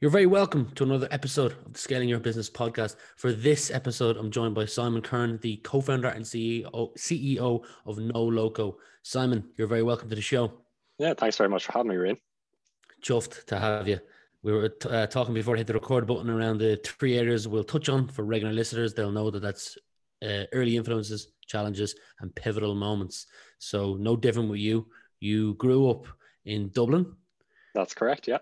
You're very welcome to another episode of the Scaling Your Business podcast. For this episode, I'm joined by Simon Kern, the co-founder and CEO, CEO of Noloco. Simon, you're very welcome to the show. Yeah, thanks very much for having me, Ryan. Chuffed to have you. We were t- uh, talking before I hit the record button around the three areas we'll touch on for regular listeners. They'll know that that's uh, early influences, challenges, and pivotal moments. So no different with you. You grew up in Dublin. That's correct. Yeah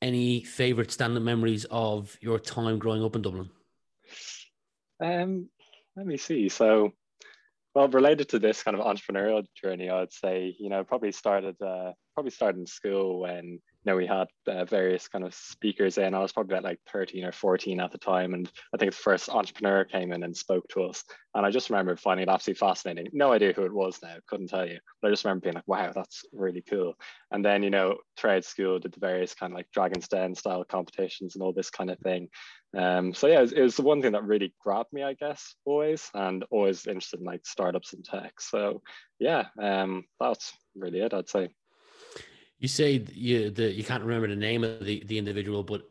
any favorite stand-up memories of your time growing up in Dublin? Um, let me see. So, well, related to this kind of entrepreneurial journey, I would say, you know, probably started uh, probably started in school when know, we had uh, various kind of speakers in. I was probably about like 13 or 14 at the time. And I think the first entrepreneur came in and spoke to us. And I just remember finding it absolutely fascinating. No idea who it was now, couldn't tell you. But I just remember being like, wow, that's really cool. And then, you know, throughout school, did the various kind of like Dragon's Den style competitions and all this kind of thing. Um, so yeah, it was, it was the one thing that really grabbed me, I guess, always, and always interested in like startups and tech. So yeah, um, that's really it, I'd say. You say you the you can't remember the name of the, the individual, but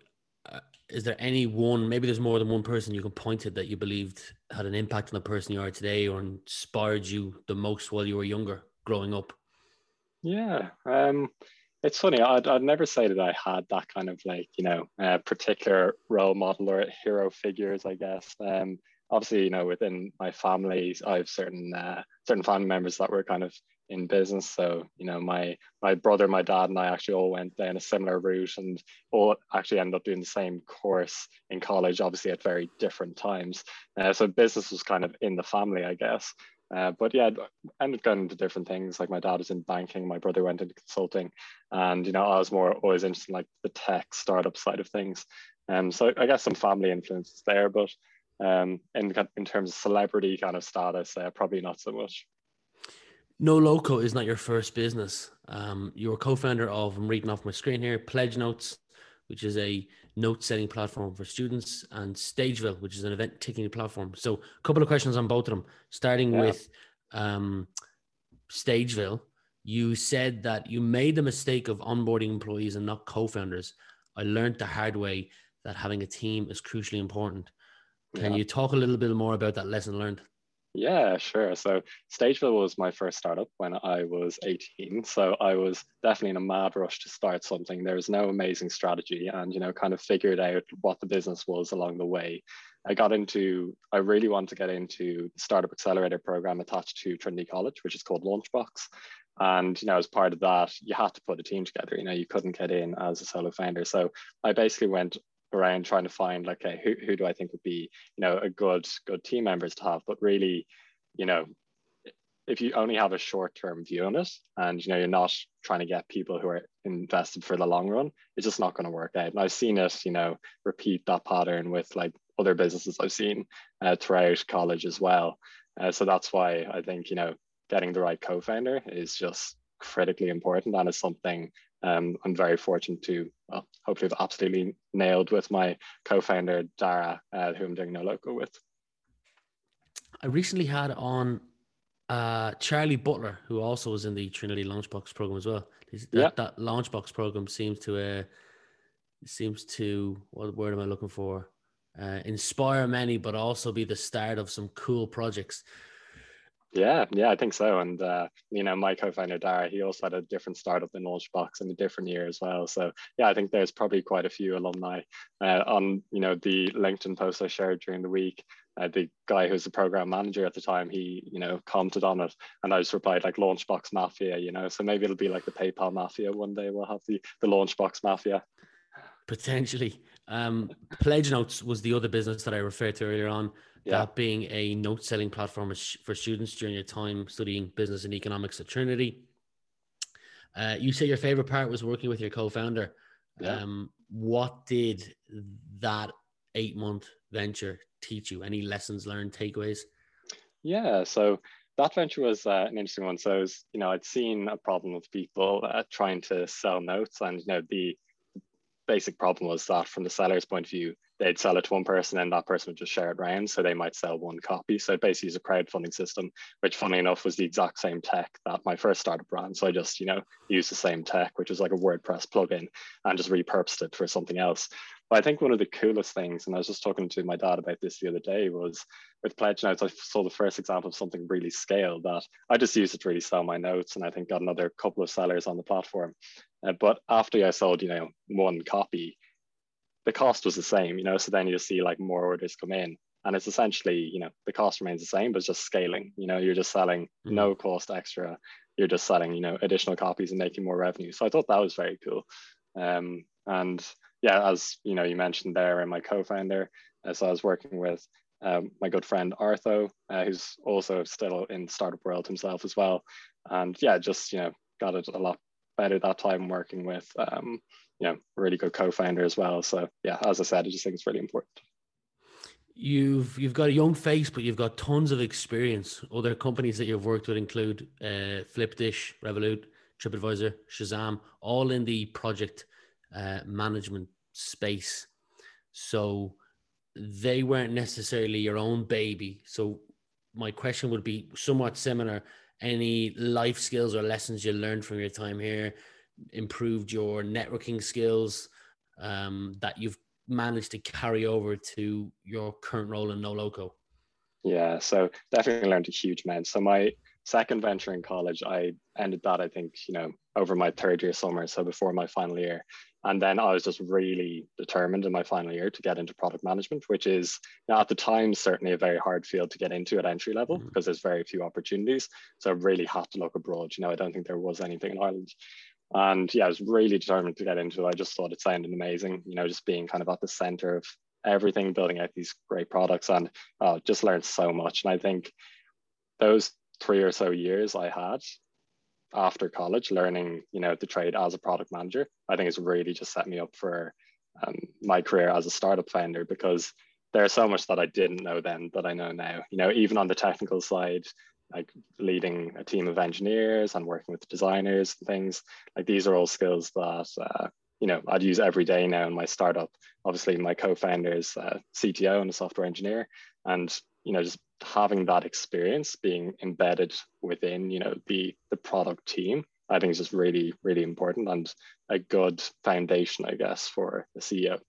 uh, is there any one? Maybe there's more than one person you can point to that you believed had an impact on the person you are today, or inspired you the most while you were younger, growing up. Yeah, um, it's funny. I'd, I'd never say that I had that kind of like you know uh, particular role model or hero figures. I guess. Um, obviously, you know, within my family, I have certain uh, certain family members that were kind of in business. So, you know, my my brother, my dad, and I actually all went down a similar route and all actually ended up doing the same course in college, obviously at very different times. Uh, so business was kind of in the family, I guess. Uh, but yeah, I ended up going into different things. Like my dad was in banking, my brother went into consulting, and you know, I was more always interested in like the tech startup side of things. Um, so I guess some family influences there, but um, in in terms of celebrity kind of status, uh, probably not so much. Noloco is not your first business. Um, you're co-founder of, I'm reading off my screen here, Pledge Notes, which is a note-setting platform for students, and Stageville, which is an event ticketing platform. So, a couple of questions on both of them. Starting yeah. with um, Stageville, you said that you made the mistake of onboarding employees and not co-founders. I learned the hard way that having a team is crucially important. Can yeah. you talk a little bit more about that lesson learned? Yeah, sure. So Stageville was my first startup when I was 18. So I was definitely in a mad rush to start something. There was no amazing strategy and, you know, kind of figured out what the business was along the way. I got into, I really wanted to get into the Startup Accelerator program attached to Trinity College, which is called Launchbox. And, you know, as part of that, you had to put a team together. You know, you couldn't get in as a solo founder. So I basically went around trying to find like, okay, who, who do I think would be, you know, a good good team members to have. But really, you know, if you only have a short term view on it, and you know you're not trying to get people who are invested for the long run, it's just not going to work out. And I've seen it, you know, repeat that pattern with like other businesses I've seen uh, throughout college as well. Uh, so that's why I think you know getting the right co-founder is just critically important and is something um, I'm very fortunate to well, hopefully have absolutely nailed with my co-founder Dara, uh, who I'm doing Noloco with. I recently had on uh, Charlie Butler, who also was in the Trinity Launchbox program as well. That, yeah. that Launchbox program seems to uh, seems to what word am I looking for? Uh, inspire many, but also be the start of some cool projects. Yeah, yeah, I think so. And uh, you know, my co-founder Dara, he also had a different startup in Launchbox in a different year as well. So yeah, I think there's probably quite a few alumni uh, on you know the LinkedIn post I shared during the week. Uh, the guy who's the program manager at the time, he you know commented on it, and I just replied like Launchbox Mafia, you know. So maybe it'll be like the PayPal Mafia one day. We'll have the the Launchbox Mafia. Potentially. Um, Pledge Notes was the other business that I referred to earlier on yeah. that being a note selling platform for students during your time studying business and economics at Trinity. Uh, you say your favorite part was working with your co-founder. Yeah. Um, what did that eight month venture teach you? Any lessons learned, takeaways? Yeah, so that venture was uh, an interesting one. So, was, you know, I'd seen a problem with people uh, trying to sell notes, and you know, the basic problem was that from the seller's point of view, they'd sell it to one person and that person would just share it around. So they might sell one copy. So it basically is a crowdfunding system, which funny enough was the exact same tech that my first startup ran. So I just, you know, used the same tech, which was like a WordPress plugin and just repurposed it for something else. But I think one of the coolest things, and I was just talking to my dad about this the other day, was with Pledge Notes, I saw the first example of something really scaled that I just used it to really sell my notes. And I think got another couple of sellers on the platform. Uh, but after I sold, you know, one copy, the cost was the same, you know, so then you see like more orders come in and it's essentially, you know, the cost remains the same, but it's just scaling, you know, you're just selling mm-hmm. no cost extra. You're just selling, you know, additional copies and making more revenue. So I thought that was very cool. Um, and yeah, as you know, you mentioned there, and my co-founder, as I was working with um, my good friend Artho, uh, who's also still in startup world himself as well. And yeah, just you know, got it a lot better that time working with um, you know, really good co-founder as well. So yeah, as I said, I just think it's really important. You've you've got a young face, but you've got tons of experience. Other companies that you've worked with include uh, Flipdish, Revolut, TripAdvisor, Shazam, all in the project uh, management space. So they weren't necessarily your own baby. So my question would be somewhat similar. Any life skills or lessons you learned from your time here improved your networking skills um, that you've managed to carry over to your current role in Noloco? Yeah, so definitely learned a huge amount. So my second venture in college, I ended that I think you know over my third year summer, so before my final year, and then I was just really determined in my final year to get into product management, which is at the time certainly a very hard field to get into at entry level mm-hmm. because there's very few opportunities. So I really had to look abroad. You know, I don't think there was anything in Ireland. And yeah, I was really determined to get into it. I just thought it sounded amazing, you know, just being kind of at the center of everything, building out these great products and uh, just learned so much. And I think those three or so years I had after college learning, you know, the trade as a product manager, I think it's really just set me up for um, my career as a startup founder because there's so much that I didn't know then that I know now. You know, even on the technical side, like leading a team of engineers and working with designers and things like these are all skills that uh, you know I'd use every day now in my startup. Obviously, my co-founder is a CTO and a software engineer, and you know just having that experience being embedded within you know the the product team, I think is just really really important and a good foundation, I guess, for a CEO.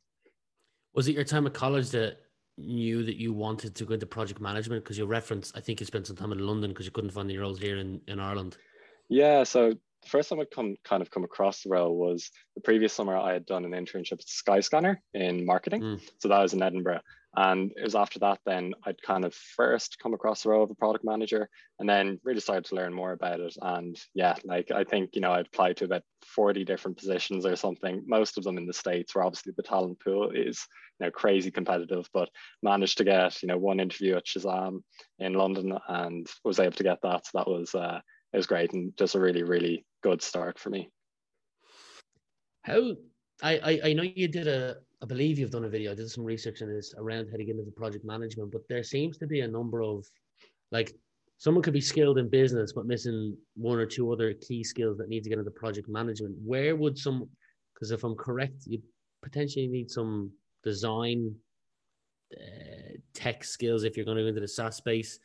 Was it your time at college that knew that you wanted to go into project management? Because you referenced, I think you spent some time in London because you couldn't find the roles here in, in Ireland. Yeah, so the first time I come kind of come across the role was the previous summer I had done an internship at Skyscanner in marketing. Mm. So that was in Edinburgh. And it was after that then I'd kind of first come across the role of a product manager and then really started to learn more about it. And yeah, like I think, you know, I'd applied to about 40 different positions or something, most of them in the States where obviously the talent pool is you know crazy competitive, but managed to get, you know, one interview at Shazam in London and was able to get that. So that was uh it was great and just a really, really good start for me. How I, I, I know you did a I believe you've done a video. I did some research on this around how to get into project management, but there seems to be a number of like someone could be skilled in business but missing one or two other key skills that need to get into project management. Where would some because if I'm correct, you potentially need some design uh, tech skills if you're going to go into the SaaS space.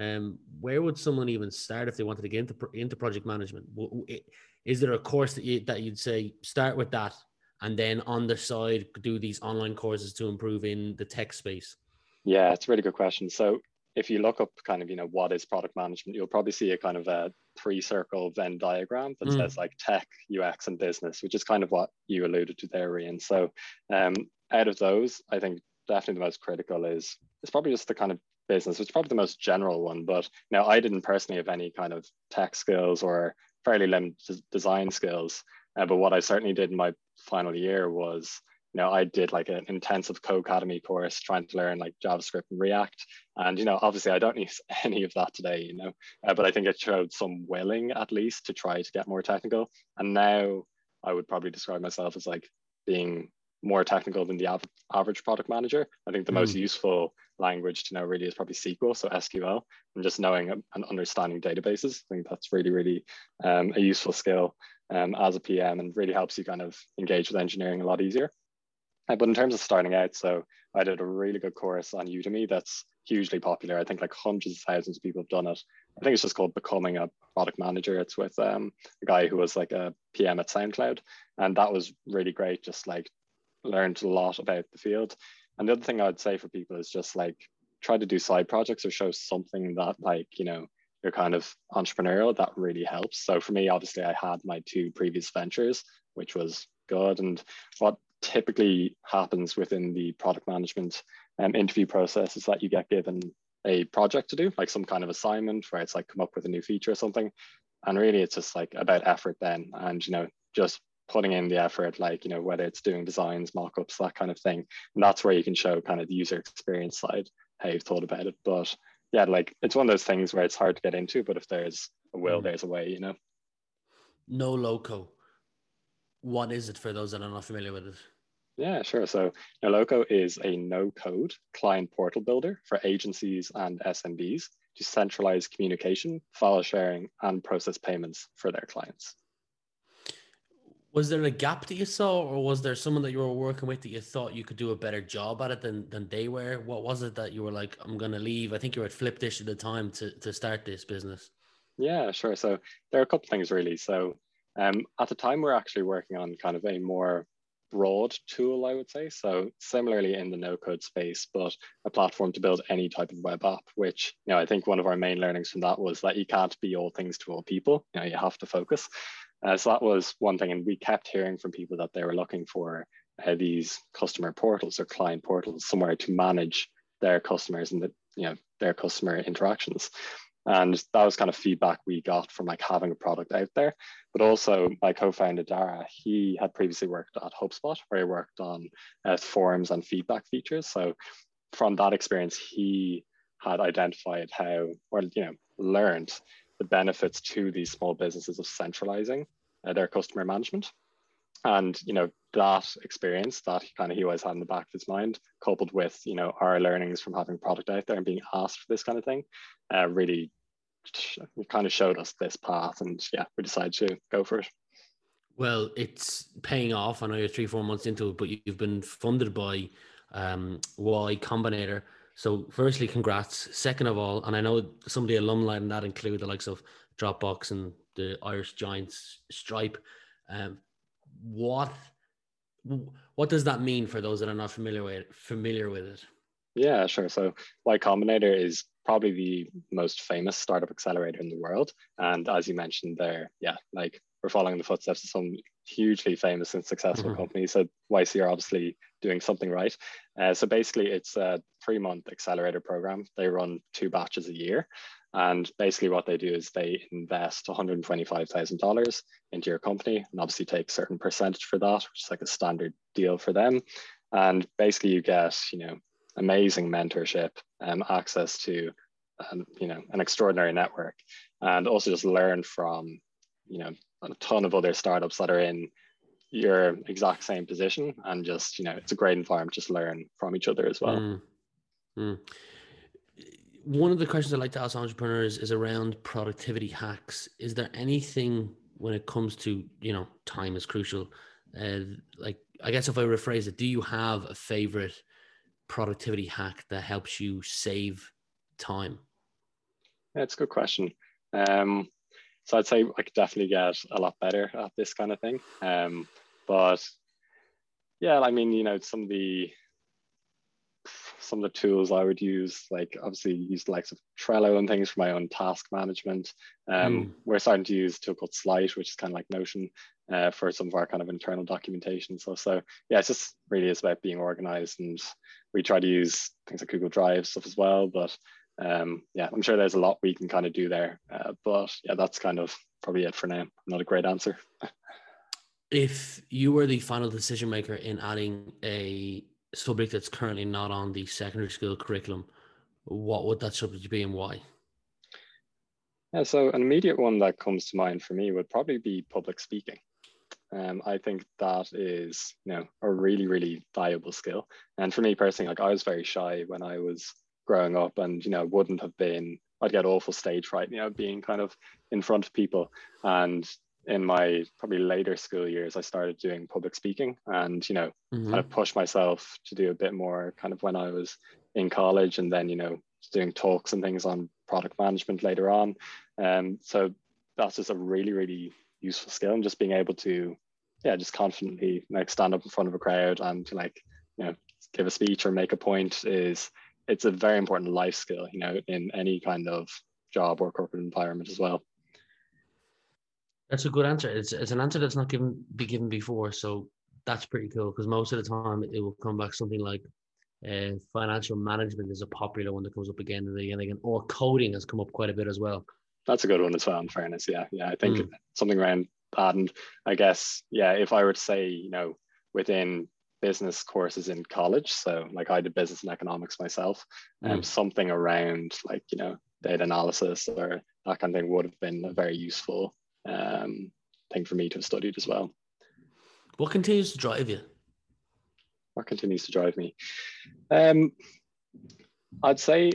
Um, where would someone even start if they wanted to get into into project management? Is there a course that you that you'd say start with that, and then on the side do these online courses to improve in the tech space? Yeah, it's a really good question. So if you look up kind of you know what is product management, you'll probably see a kind of a three circle Venn diagram that mm. says like tech, UX, and business, which is kind of what you alluded to there, Ian. So um, out of those, I think definitely the most critical is it's probably just the kind of business. It's probably the most general one, but now I didn't personally have any kind of tech skills or fairly limited design skills. Uh, but what I certainly did in my final year was, you know, I did like an intensive Codecademy course trying to learn like JavaScript and React. And, you know, obviously I don't use any of that today, you know, uh, but I think it showed some willing at least to try to get more technical. And now I would probably describe myself as like being more technical than the av- average product manager. I think the mm. most useful language to know really is probably SQL, so SQL, and just knowing and understanding databases. I think that's really, really um, a useful skill um, as a PM and really helps you kind of engage with engineering a lot easier. Uh, but in terms of starting out, so I did a really good course on Udemy that's hugely popular. I think like hundreds of thousands of people have done it. I think it's just called Becoming a Product Manager. It's with um, a guy who was like a PM at SoundCloud. And that was really great. Just like learned a lot about the field. And the other thing I'd say for people is just like try to do side projects or show something that like, you know, you're kind of entrepreneurial, that really helps. So for me, obviously I had my two previous ventures, which was good. And what typically happens within the product management um, interview process is that you get given a project to do, like some kind of assignment where it's like come up with a new feature or something. And really it's just like about effort then and, you know, just putting in the effort, like, you know, whether it's doing designs, mock-ups, that kind of thing. And that's where you can show kind of the user experience side, how you've thought about it. But yeah, like it's one of those things where it's hard to get into, but if there's a will, mm. there's a way, you know. Noloco what is it for those that are not familiar with it? Yeah, sure. So Noloco is a no-code client portal builder for agencies and SMBs to centralize communication, file sharing, and process payments for their clients. Was there a gap that you saw, or was there someone that you were working with that you thought you could do a better job at it than, than they were? What was it that you were like, I'm going to leave? I think you were at Flipdish at the time to, to start this business. Yeah, sure. So there are a couple things really. So um, at the time, we're actually working on kind of a more broad tool, I would say. So similarly in the no code space, but a platform to build any type of web app, which, you know, I think one of our main learnings from that was that you can't be all things to all people. You know, you have to focus. Uh, so that was one thing. And we kept hearing from people that they were looking for uh, these customer portals or client portals, somewhere to manage their customers and the, you know, their customer interactions. And that was kind of feedback we got from like having a product out there. But also my co-founder Dara, he had previously worked at HubSpot where he worked on uh, forums and feedback features. So from that experience, he had identified how, or you know, learned the benefits to these small businesses of centralizing uh, their customer management. And you know that experience that kind of he always had in the back of his mind, coupled with you know our learnings from having product out there and being asked for this kind of thing, uh, really kind of showed us this path, and yeah, we decided to go for it. Well, it's paying off. I know you're three, four months into it, but you've been funded by um, Y Combinator. So, firstly, congrats. Second of all, and I know some of the alumni in that include the likes of Dropbox and the Irish Giants Stripe. Um, what what does that mean for those that are not familiar with familiar with it? Yeah, sure. So Y Combinator is probably the most famous startup accelerator in the world. And as you mentioned there, yeah, like we're following the footsteps of some hugely famous and successful mm-hmm. companies. So YC are obviously doing something right. Uh, so basically, it's a three month accelerator program. They run two batches a year. And basically, what they do is they invest $125,000 into your company and obviously take a certain percentage for that, which is like a standard deal for them. And basically, you get, you know, amazing mentorship, um, access to, um, you know, an extraordinary network, and also just learn from, you know, a ton of other startups that are in your exact same position, and just, you know, it's a great environment. Just learn from each other as well. Mm. Mm. One of the questions I like to ask entrepreneurs is around productivity hacks. Is there anything when it comes to, you know, time is crucial? Uh, like, I guess if I rephrase it, do you have a favorite productivity hack that helps you save time? that's a good question. Um, so I'd say I could definitely get a lot better at this kind of thing. Um, but yeah, I mean, you know, some of the some of the tools I would use, like obviously use the likes of Trello and things for my own task management. Um, mm. We're starting to use a tool called Slite, which is kind of like Notion uh, for some of our kind of internal documentation. So, so yeah, it's just really is about being organized, and we try to use things like Google Drive stuff as well. But um, yeah, I'm sure there's a lot we can kind of do there. Uh, but yeah, that's kind of probably it for now. Not a great answer. if you were the final decision maker in adding a subject that's currently not on the secondary school curriculum, what would that subject be and why? Yeah, so an immediate one that comes to mind for me would probably be public speaking. Um, I think that is, you know, a really, really valuable skill. And for me personally, like I was very shy when I was growing up and you know wouldn't have been I'd get awful stage fright, you know, being kind of in front of people. And in my probably later school years, I started doing public speaking and, you know, mm-hmm. kind of pushed myself to do a bit more kind of when I was in college and then, you know, doing talks and things on product management later on. Um, so that's just a really, really useful skill and just being able to, yeah, just confidently like stand up in front of a crowd and like, you know, give a speech or make a point is it's a very important life skill, you know, in any kind of job or corporate environment as well. That's a good answer. It's, it's an answer that's not given be given before, so that's pretty cool because most of the time it will come back something like uh, financial management is a popular one that comes up again and again and again, or coding has come up quite a bit as well. That's a good one as well. In fairness, yeah, yeah, I think mm. something around that, and I guess yeah, if I were to say, you know, within business courses in college. So like I did business and economics myself, and um, mm. something around like you know data analysis or that kind of thing would have been a very useful um, thing for me to have studied as well. What continues to drive you? What continues to drive me? Um, I'd say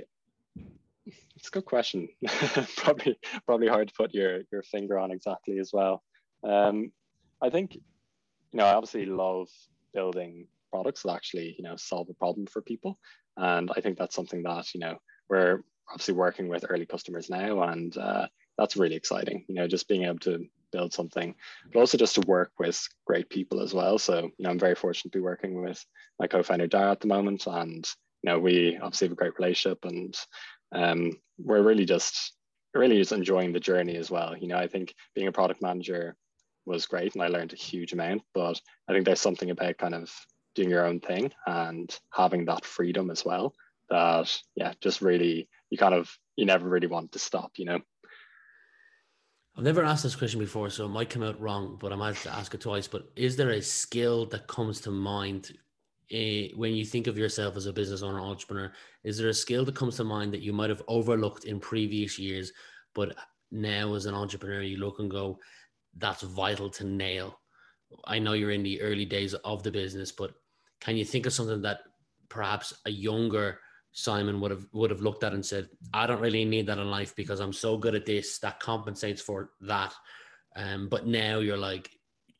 it's a good question. probably probably hard to put your your finger on exactly as well. Um, I think you know I obviously love building products that actually you know solve a problem for people. And i think that's something that you know we're obviously working with early customers now and uh, that's really exciting you know just being able to build something but also just to work with great people as well. So you know i'm very fortunate to be working with my co-founder dara at the moment and you know we obviously have a great relationship and um, we're really just really just enjoying the journey as well. You know i think being a product manager was great and I learned a huge amount. But I think there's something about kind of doing your own thing and having that freedom as well that yeah, just really you kind of you never really want to stop, you know. I've never asked this question before, so it might come out wrong, but I might have to ask it twice. But is there a skill that comes to mind uh, when you think of yourself as a business owner, entrepreneur? Is there a skill that comes to mind that you might have overlooked in previous years, but now as an entrepreneur, you look and go, that's vital to nail? I know you're in the early days of the business, but can you think of something that perhaps a younger Simon would have would have looked at and said, I don't really need that in life because I'm so good at this that compensates for that. Um, but now you're like,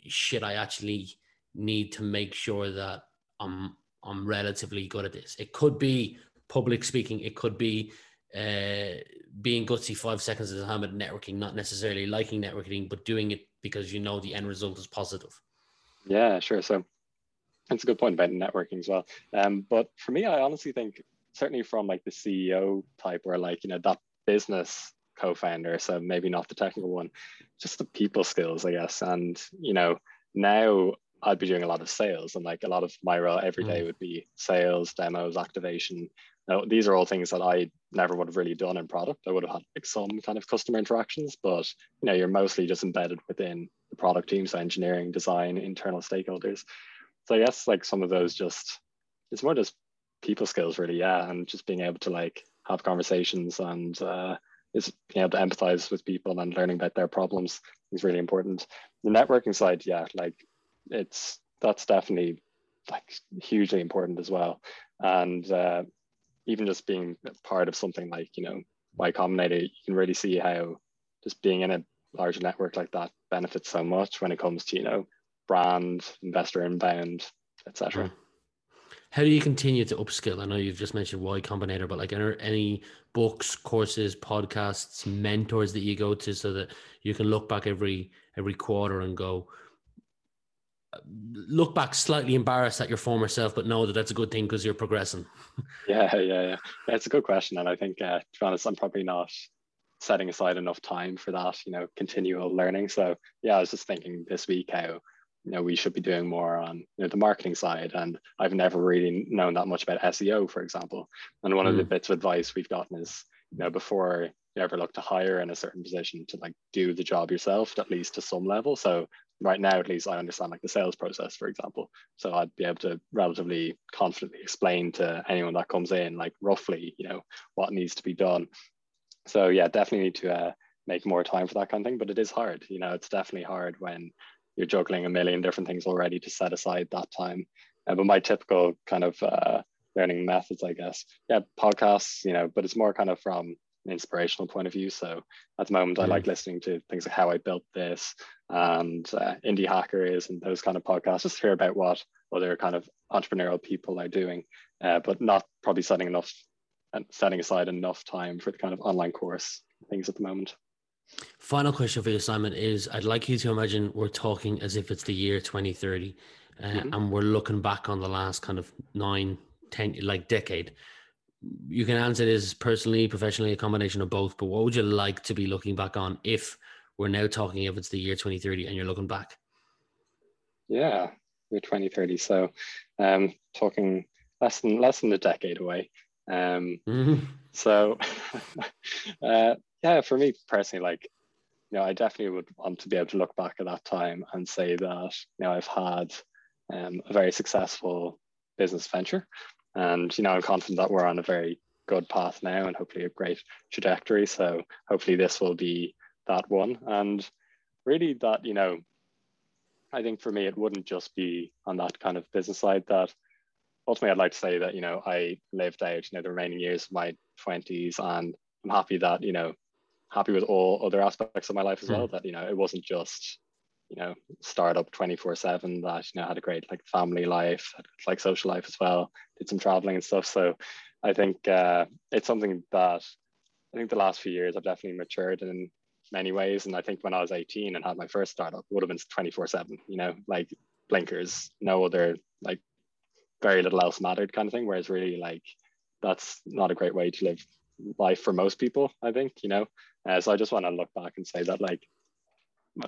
shit, I actually need to make sure that I'm I'm relatively good at this. It could be public speaking, it could be uh, being gutsy five seconds at a time at networking, not necessarily liking networking, but doing it because you know the end result is positive. Yeah, sure. So that's a good point about networking as well. Um, but for me, I honestly think certainly from like the CEO type, where like you know that business co-founder, so maybe not the technical one, just the people skills, I guess. And you know now I'd be doing a lot of sales, and like a lot of my role every day mm. would be sales, demos, activation, now, these are all things that I never would have really done in product. I would have had like some kind of customer interactions, but you know, you're mostly just embedded within the product teams, so engineering, design, internal stakeholders. So I guess like some of those just it's more just people skills really, yeah, and just being able to like have conversations and uh, is being able to empathize with people and learning about their problems is really important. The networking side, yeah, like it's that's definitely like hugely important as well. And uh, even just being part of something like you know Y Combinator, you can really see how just being in a large network like that benefits so much when it comes to you know brand, investor inbound, etc. How do you continue to upskill? I know you've just mentioned Y Combinator, but like any, any books, courses, podcasts, mentors that you go to, so that you can look back every every quarter and go, look back slightly embarrassed at your former self, but know that that's a good thing because you're progressing? yeah, yeah, yeah. It's a good question, and I think, uh, to be honest, I'm probably not setting aside enough time for that. You know, continual learning. So yeah, I was just thinking this week how you know we should be doing more on you know, the marketing side, and I've never really known that much about SEO, for example. And one mm. of the hmm. bits of advice we've gotten is you know before you ever look to hire in a certain position to like do the job yourself at least to some level so right now at least i understand like the sales process for example. So i'd be able to relatively confidently explain to anyone that comes in like roughly you know what needs to be done. So yeah definitely need to uh, make more time for that kind of thing but it is hard you know it's definitely hard when you're juggling a million different things already to set aside that time. Uh, but my typical kind of uh, learning methods, I guess. Yeah, podcasts, you know, but it's more kind of from an inspirational point of view. So at the moment. I like listening to things like how I built this and uh, indie hackers and those kind of podcasts, just to hear about what other kind of entrepreneurial people are doing, uh, but not probably setting enough and setting aside enough time for the kind of online course things at the moment. Final question for you, Simon, is I'd like you to imagine we're talking as if it's the year 2030 uh, mm-hmm. and we're looking back on the last kind of nine, ten, like decade. You can answer this personally, professionally, a combination of both, but what would you like to be looking back on if we're now talking if it's the year 2030 and you're looking back? Yeah, we're 2030. So um talking less than less than a decade away. Um, mm-hmm. So, uh, yeah, for me personally, like, you know, I definitely would want to be able to look back at that time and say that, you know, I've had um, a very successful business venture. And, you know, I'm confident that we're on a very good path now and hopefully a great trajectory. So hopefully this will be that one. And really that, you know, I think for me, it wouldn't just be on that kind of business side that ultimately, I'd like to say that you know I lived out you know the remaining years of my twenties, and I'm happy that you know happy with all other aspects of my life as well. Hmm. That you know it wasn't just you know startup 24 7 that you know had a great like family life like social life as well did some traveling and stuff so i think uh, it's something that i think the last few years i've definitely matured in many ways and i think when i was 18 and had my first startup would have been 24 7 you know like blinkers no other like very little else mattered kind of thing. Whereas really like that's not a great way to live life for most people, I think, you know. Uh, so I just want to look back and say that like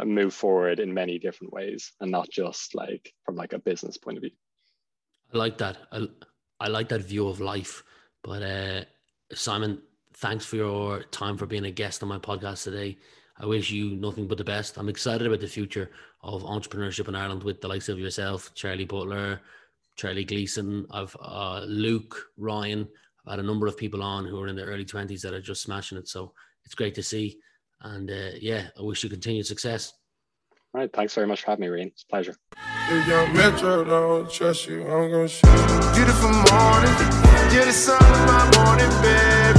move forward in many different ways and not just like from like a business point of view. I like that. I, I like that view of life. But uh, Simon, thanks for your time for being a guest on my podcast today. I wish you nothing but the best. I'm excited about the future of entrepreneurship in Ireland with the likes of yourself, Charlie Butler, Charlie Gleason, I've uh, Luke, Ryan. I've had a number of people on who are in their early 20s that are just smashing it. So it's great to see. And uh, yeah, I wish you continued success. All right. Thanks very much for having me, Reen. It's a pleasure. young Metro don't trust you, I'm gonna shoot. Beautiful morning, you're the sun of my morning bed.